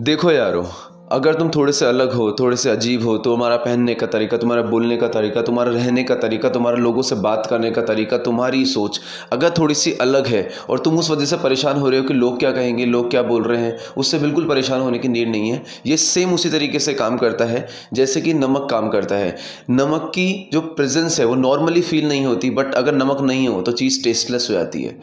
देखो यारो, अगर तुम थोड़े से अलग हो, थोड़े से अजीब हो तो तुम्हारा पहनने का तरीका, तुम्हारा बोलने का तरीका, तुम्हारा रहने का तरीका, तुम्हारा लोगों से बात करने का तरीका, तुम्हारी सोच, अगर थोड़ी सी अलग है और तुम उस वजह से परेशान हो रहे हो कि लोग क्या कहेंगे, लोग क्या बोल रहे हैं, उससे बिल्कुल परेशान होने की नीड नहीं है। ये सेम उसी तरीके से काम करता है, जैसे कि नमक काम करता है। नमक की जो प्रेजेंस है, वो नॉर्मली फील नहीं होती बट अगर नमक नहीं हो तो चीज़ टेस्टलेस हो जाती है।